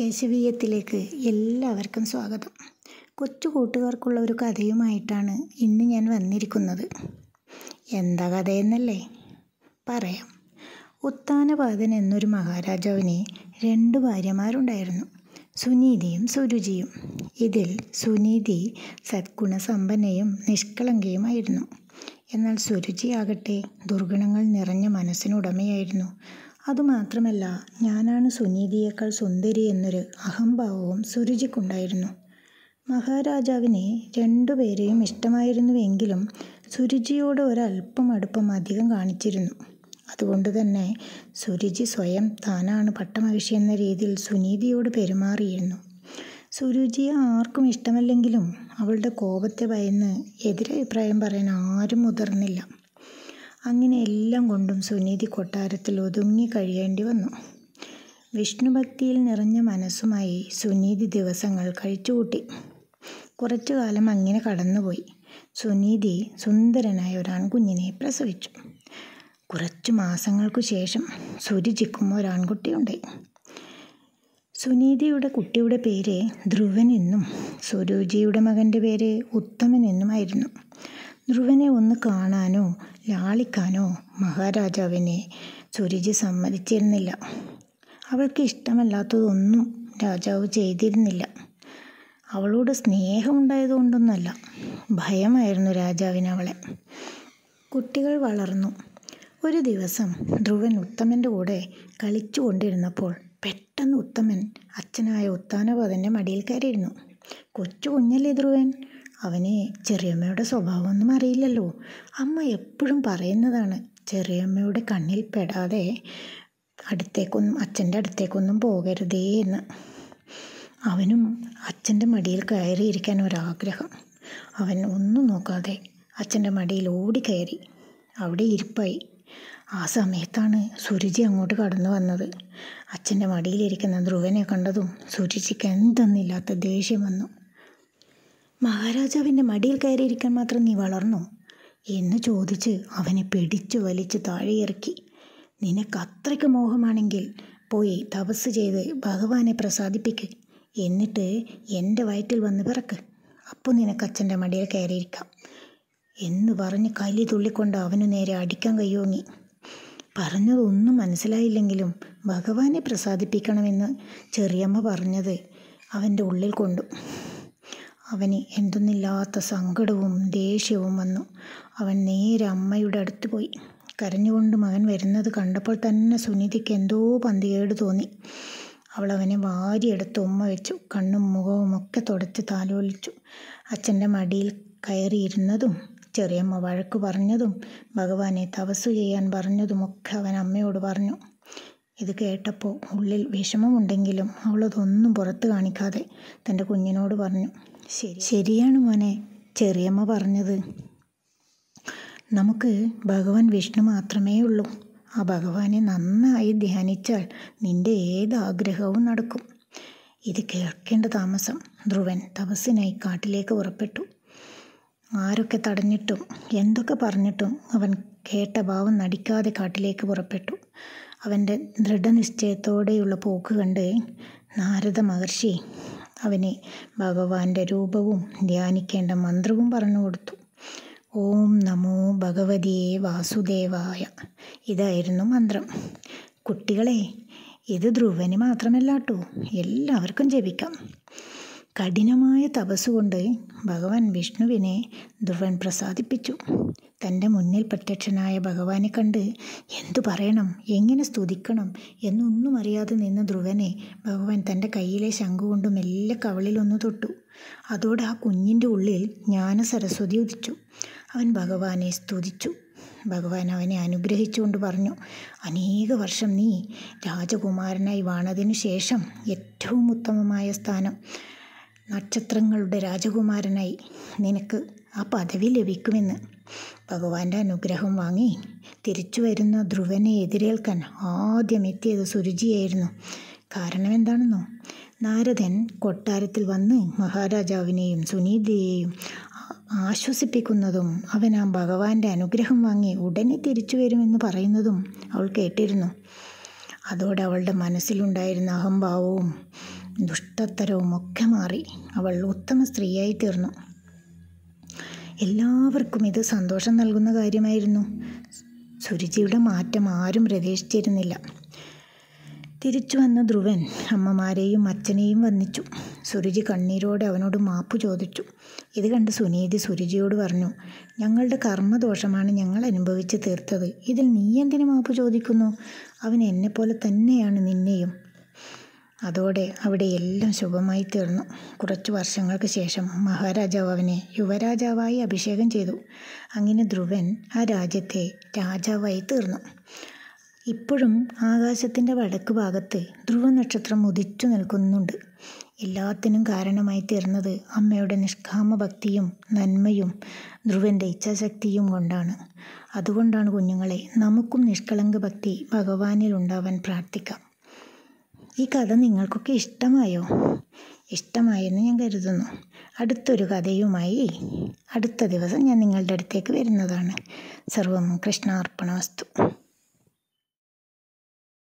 കേശവീയത്തിലേക്ക് എല്ലാവർക്കും സ്വാഗതം. കൊച്ചു കൂട്ടുകാർക്കുള്ള ഒരു കഥയുമായിട്ടാണ് ഇന്ന് ഞാൻ വന്നിരിക്കുന്നത്. എന്താ കഥയെന്നല്ലേ? പറയാം. ഉത്താനപാതൻ എന്നൊരു മഹാരാജാവിന് രണ്ട് ഭാര്യമാരുണ്ടായിരുന്നു. സുനീതിയും സുരുചിയും. ഇതിൽ സുനീതി സദ്ഗുണസമ്പന്നയും നിഷ്കളങ്കയുമായിരുന്നു. എന്നാൽ സുരുചിയാകട്ടെ ദുർഗുണങ്ങൾ നിറഞ്ഞ മനസ്സിനുടമയായിരുന്നു. അതുമാത്രമല്ല ഞാനാണ് സുനീതിയേക്കാൾ സുന്ദരി എന്നൊരു അഹംഭാവവും സുരുചിക്കുണ്ടായിരുന്നു. മഹാരാജാവിനെ രണ്ടുപേരെയും ഇഷ്ടമായിരുന്നുവെങ്കിലും സുരുചിയോട് ഒരല്പം അടുപ്പം അധികം കാണിച്ചിരുന്നു. അതുകൊണ്ട് തന്നെ സുരുചി സ്വയം താനാണ് പട്ടമഹിഷി എന്ന രീതിയിൽ സുനീതിയോട് പെരുമാറിയിരുന്നു. സുരുചിയെ ആർക്കും ഇഷ്ടമല്ലെങ്കിലും അവളുടെ കോപത്തെ ഭയന്ന് എതിരഭിപ്രായം പറയാൻ ആരും മുതിർന്നില്ല. അങ്ങനെ എല്ലാം കൊണ്ടും സുനീതി കൊട്ടാരത്തിൽ ഒതുങ്ങി കഴിയേണ്ടി വന്നു. വിഷ്ണുഭക്തിയിൽ നിറഞ്ഞ മനസ്സുമായി സുനീതി ദിവസങ്ങൾ കഴിച്ചുകൂട്ടി. കുറച്ചു കാലം അങ്ങനെ കടന്നുപോയി. സുനീതി സുന്ദരനായ ഒരാൺകുഞ്ഞിനെ പ്രസവിച്ചു. കുറച്ചു മാസങ്ങൾക്കു ശേഷം സുരുചിക്കും ഒരാൺകുട്ടിയുണ്ടായി സുനീതിയുടെ കുട്ടിയുടെ പേര് ധ്രുവൻ എന്നും സുരുചിയുടെ മകന്റെ പേര് ഉത്തമൻ എന്നുമായിരുന്നു. ധ്രുവനെ ഒന്ന് കാണാനോ ലാളിക്കാനോ മഹാരാജാവിനെ സുരുചി സമ്മതിച്ചിരുന്നില്ല. അവൾക്ക് ഇഷ്ടമല്ലാത്തതൊന്നും രാജാവ് ചെയ്തിരുന്നില്ല. അവളോട് സ്നേഹമുണ്ടായതുകൊണ്ടൊന്നല്ല ഭയമായിരുന്നു രാജാവിന് അവളെ. കുട്ടികൾ വളർന്നു. ഒരു ദിവസം ധ്രുവൻ ഉത്തമന്റെ കൂടെ കളിച്ചു കൊണ്ടിരുന്നപ്പോൾ പെട്ടെന്ന് ഉത്തമൻ അച്ഛനായ ഉത്താനപാതന്റെ മടിയിൽ കയറിയിരുന്നു. കൊച്ചു കുഞ്ഞല്ലേ ധ്രുവൻ? അവന് ചെറിയമ്മയുടെ സ്വഭാവമൊന്നും അറിയില്ലല്ലോ. അമ്മ എപ്പോഴും പറയുന്നതാണ് ചെറിയമ്മയുടെ കണ്ണിൽ പെടാതെ അടുത്തേക്കൊന്നും അച്ഛന്റെ അടുത്തേക്കൊന്നും പോകരുതേ എന്ന്. അവനും അച്ഛന്റെ മടിയിൽ കയറിയിരിക്കാൻ ഒരാഗ്രഹം. അവൻ ഒന്നും നോക്കാതെ അച്ഛന്റെ മടിയിൽ ഓടി കയറി. അവിടെ ഇരിപ്പായി. ആ സമയത്താണ് സുരുചി അങ്ങോട്ട് കടന്നു വന്നത്. അച്ഛന്റെ മടിയിലിരിക്കുന്ന ധ്രുവനെ കണ്ടതും സുരുചിക്ക് എന്തെന്നില്ലാത്ത ദേഷ്യം വന്നു. മഹാരാജാവിന്റെ മടിയിൽ കയറിയിരിക്കാൻ മാത്രം നീ വളർന്നോ? എന്ന് ചോദിച്ച് അവനെ പിടിച്ചു വലിച്ച് താഴെയിറക്കി. നിനക്ക് അത്രയ്ക്ക് മോഹമാണെങ്കിൽ പോയി തപസ് ചെയ്ത് ഭഗവാനെ പ്രസാദിപ്പിക്ക്. എന്നിട്ട് എന്റെ വയറ്റിൽ വന്ന് പിറക്ക് അപ്പോൾ നിനക്ക് അച്ഛന്റെ മടിയിൽ കയറിയിരിക്കാം. എന്ന് പറഞ്ഞ് കലി തുള്ളിക്കൊണ്ട് അവനു നേരെ അടിക്കാൻ കയ്യോങ്ങി. പറഞ്ഞതൊന്നും മനസ്സിലായില്ലെങ്കിലും ഭഗവാനെ പ്രസാദിപ്പിക്കണമെന്ന് ചെറിയമ്മ പറഞ്ഞത് അവന്റെ ഉള്ളിൽ കൊണ്ടു. അവന് എന്തെന്നില്ലാത്ത സങ്കടവും ദേഷ്യവും വന്നു. അവൻ നേരെ അമ്മയുടെ അടുത്ത് പോയി. കരഞ്ഞുകൊണ്ട് മകൻ വരുന്നത് കണ്ടപ്പോൾ തന്നെ സുനിധിക്ക് എന്തോ പന്തികേട് തോന്നി. അവൾ അവനെ വാരിയെടുത്ത് ഉമ്മ വെച്ചു. കണ്ണും മുഖവും ഒക്കെ തുടച്ച് താലോലിച്ചു. അച്ഛന്റെ മടിയിൽ കയറിയിരുന്നതും ചെറിയമ്മ വഴക്ക് പറഞ്ഞതും ഭഗവാനെ തപസ് ചെയ്യാൻ പറഞ്ഞതുമൊക്കെ അവൻ അമ്മയോട് പറഞ്ഞു. ഇത് കേട്ടപ്പോൾ ഉള്ളിൽ വിഷമമുണ്ടെങ്കിലും അവളതൊന്നും പുറത്ത് കാണിക്കാതെ തന്റെ കുഞ്ഞിനോട് പറഞ്ഞു ശരി. ശരിയാണ് മോനെ ചെറിയമ്മ പറഞ്ഞത്. നമുക്ക് ഭഗവാൻ വിഷ്ണു മാത്രമേ ഉള്ളൂ. ആ ഭഗവാനെ നന്നായി ധ്യാനിച്ചാൽ നിന്റെ ഏത് ആഗ്രഹവും നടക്കും. ഇത് കേൾക്കേണ്ട താമസം ധ്രുവൻ തപസ്സിനായി കാട്ടിലേക്ക് പുറപ്പെട്ടു. ആരൊക്കെ തടഞ്ഞിട്ടും എന്തൊക്കെ പറഞ്ഞിട്ടും അവൻ കേട്ട ഭാവം നടിക്കാതെ കാട്ടിലേക്ക് പുറപ്പെട്ടു. അവന്റെ ദൃഢനിശ്ചയത്തോടെയുള്ള പോക്ക് കണ്ട് നാരദ മഹർഷി അവനെ ഭഗവാന്റെ രൂപവും ധ്യാനിക്കേണ്ട മന്ത്രവും പറഞ്ഞു കൊടുത്തു. ഓം നമോ ഭഗവതിയെ വാസുദേവായ. ഇതായിരുന്നു മന്ത്രം. കുട്ടികളെ ഇത് ധ്രുവന് മാത്രമല്ല കേട്ടോ എല്ലാവർക്കും ജപിക്കാം. കഠിനമായ തപസ്സുകൊണ്ട് ഭഗവാൻ വിഷ്ണുവിനെ ധ്രുവൻ പ്രസാദിപ്പിച്ചു. തന്റെ മുന്നിൽ പ്രത്യക്ഷനായ ഭഗവാനെ കണ്ട് എന്തു പറയണം? എങ്ങനെ സ്തുതിക്കണം? എന്നൊന്നും അറിയാതെ നിന്ന ധ്രുവനെ ഭഗവാൻ തന്റെ കയ്യിലെ ശംഖു കൊണ്ട് മെല്ലെ കവളിലൊന്നു തൊട്ടു. അതോടെ ആ കുഞ്ഞിന്റെ ഉള്ളിൽ ജ്ഞാന സരസ്വതി ഉദിച്ചു. അവൻ ഭഗവാനെ സ്തുതിച്ചു. ഭഗവാൻ അവനെ അനുഗ്രഹിച്ചുകൊണ്ട് പറഞ്ഞു അനേക വർഷം നീ രാജകുമാരനായി വാണതിനു ശേഷം ഏറ്റവും ഉത്തമമായ സ്ഥാനം. നക്ഷത്രങ്ങളുടെ രാജകുമാരനായി നിനക്ക് ആ പദവി ലഭിക്കുമെന്ന് ഭഗവാന്റെ അനുഗ്രഹം വാങ്ങി തിരിച്ചു വരുന്ന ധ്രുവനെ എതിരേൽക്കാൻ ആദ്യം എത്തിയത് സുരുചിയായിരുന്നു. കാരണം എന്താണെന്നോ നാരദൻ കൊട്ടാരത്തിൽ വന്ന് മഹാരാജാവിനെയും സുനീതിയെയും ആശ്വസിപ്പിക്കുന്നതും അവൻ ആ ഭഗവാന്റെ അനുഗ്രഹം വാങ്ങി ഉടനെ തിരിച്ചു വരുമെന്ന് പറയുന്നതും അവൾ കേട്ടിരുന്നു. അതോടെ അവളുടെ മനസ്സിലുണ്ടായിരുന്ന അഹംഭാവവും ദുഷ്ടത്തരവും ഒക്കെ മാറി അവൾ ഉത്തമ സ്ത്രീയായി തീർന്നു എല്ലാവർക്കും ഇത് സന്തോഷം നൽകുന്ന കാര്യമായിരുന്നു. സുരുചിയുടെ മാറ്റം ആരും പ്രതീക്ഷിച്ചിരുന്നില്ല. തിരിച്ചു വന്ന ധ്രുവൻ അമ്മമാരെയും അച്ഛനെയും വന്നിച്ചു സുരുചി കണ്ണീരോടെ അവനോട് മാപ്പ് ചോദിച്ചു. ഇത് കണ്ട് സുനീതി സുരുചിയോട് പറഞ്ഞു ഞങ്ങളുടെ കർമ്മദോഷമാണ് ഞങ്ങൾ അനുഭവിച്ച് തീർത്തത്. ഇതിൽ നീ എന്തിനു മാപ്പ് ചോദിക്കുന്നു? അവൻ എന്നെപ്പോലെ തന്നെയാണ് നിന്നെയും. അതോടെ അവിടെ എല്ലാം ശുഭമായി തീർന്നു. കുറച്ചു വർഷങ്ങൾക്ക് ശേഷം മഹാരാജാവ് അവനെ യുവരാജാവായി അഭിഷേകം ചെയ്തു. അങ്ങനെ ധ്രുവൻ ആ രാജ്യത്തെ രാജാവായി തീർന്നു. ഇപ്പോഴും ആകാശത്തിന്റെ വടക്ക് ഭാഗത്ത് ധ്രുവ നക്ഷത്രം ഉദിച്ചു നിൽക്കുന്നുണ്ട്. എല്ലാത്തിനും കാരണമായി തീർന്നത് അമ്മയുടെ നിഷ്കാമ ഭക്തിയും നന്മയും ധ്രുവന്റെ ഇച്ഛാശക്തിയും കൊണ്ടാണ്. അതുകൊണ്ടാണ് കുഞ്ഞുങ്ങളെ നമുക്കും നിഷ്കളങ്ക ഭക്തി ഭഗവാനിൽ ഉണ്ടാവാൻ പ്രാർത്ഥിക്കാം. ഈ കഥ നിങ്ങൾക്കൊക്കെ ഇഷ്ടമായോ? ഇഷ്ടമായെന്ന് ഞാൻ കരുതുന്നു. അടുത്തൊരു കഥയുമായി അടുത്ത ദിവസം ഞാൻ നിങ്ങളുടെ അടുത്തേക്ക് വരുന്നതാണ്. സർവം കൃഷ്ണാർപ്പണ വസ്തു.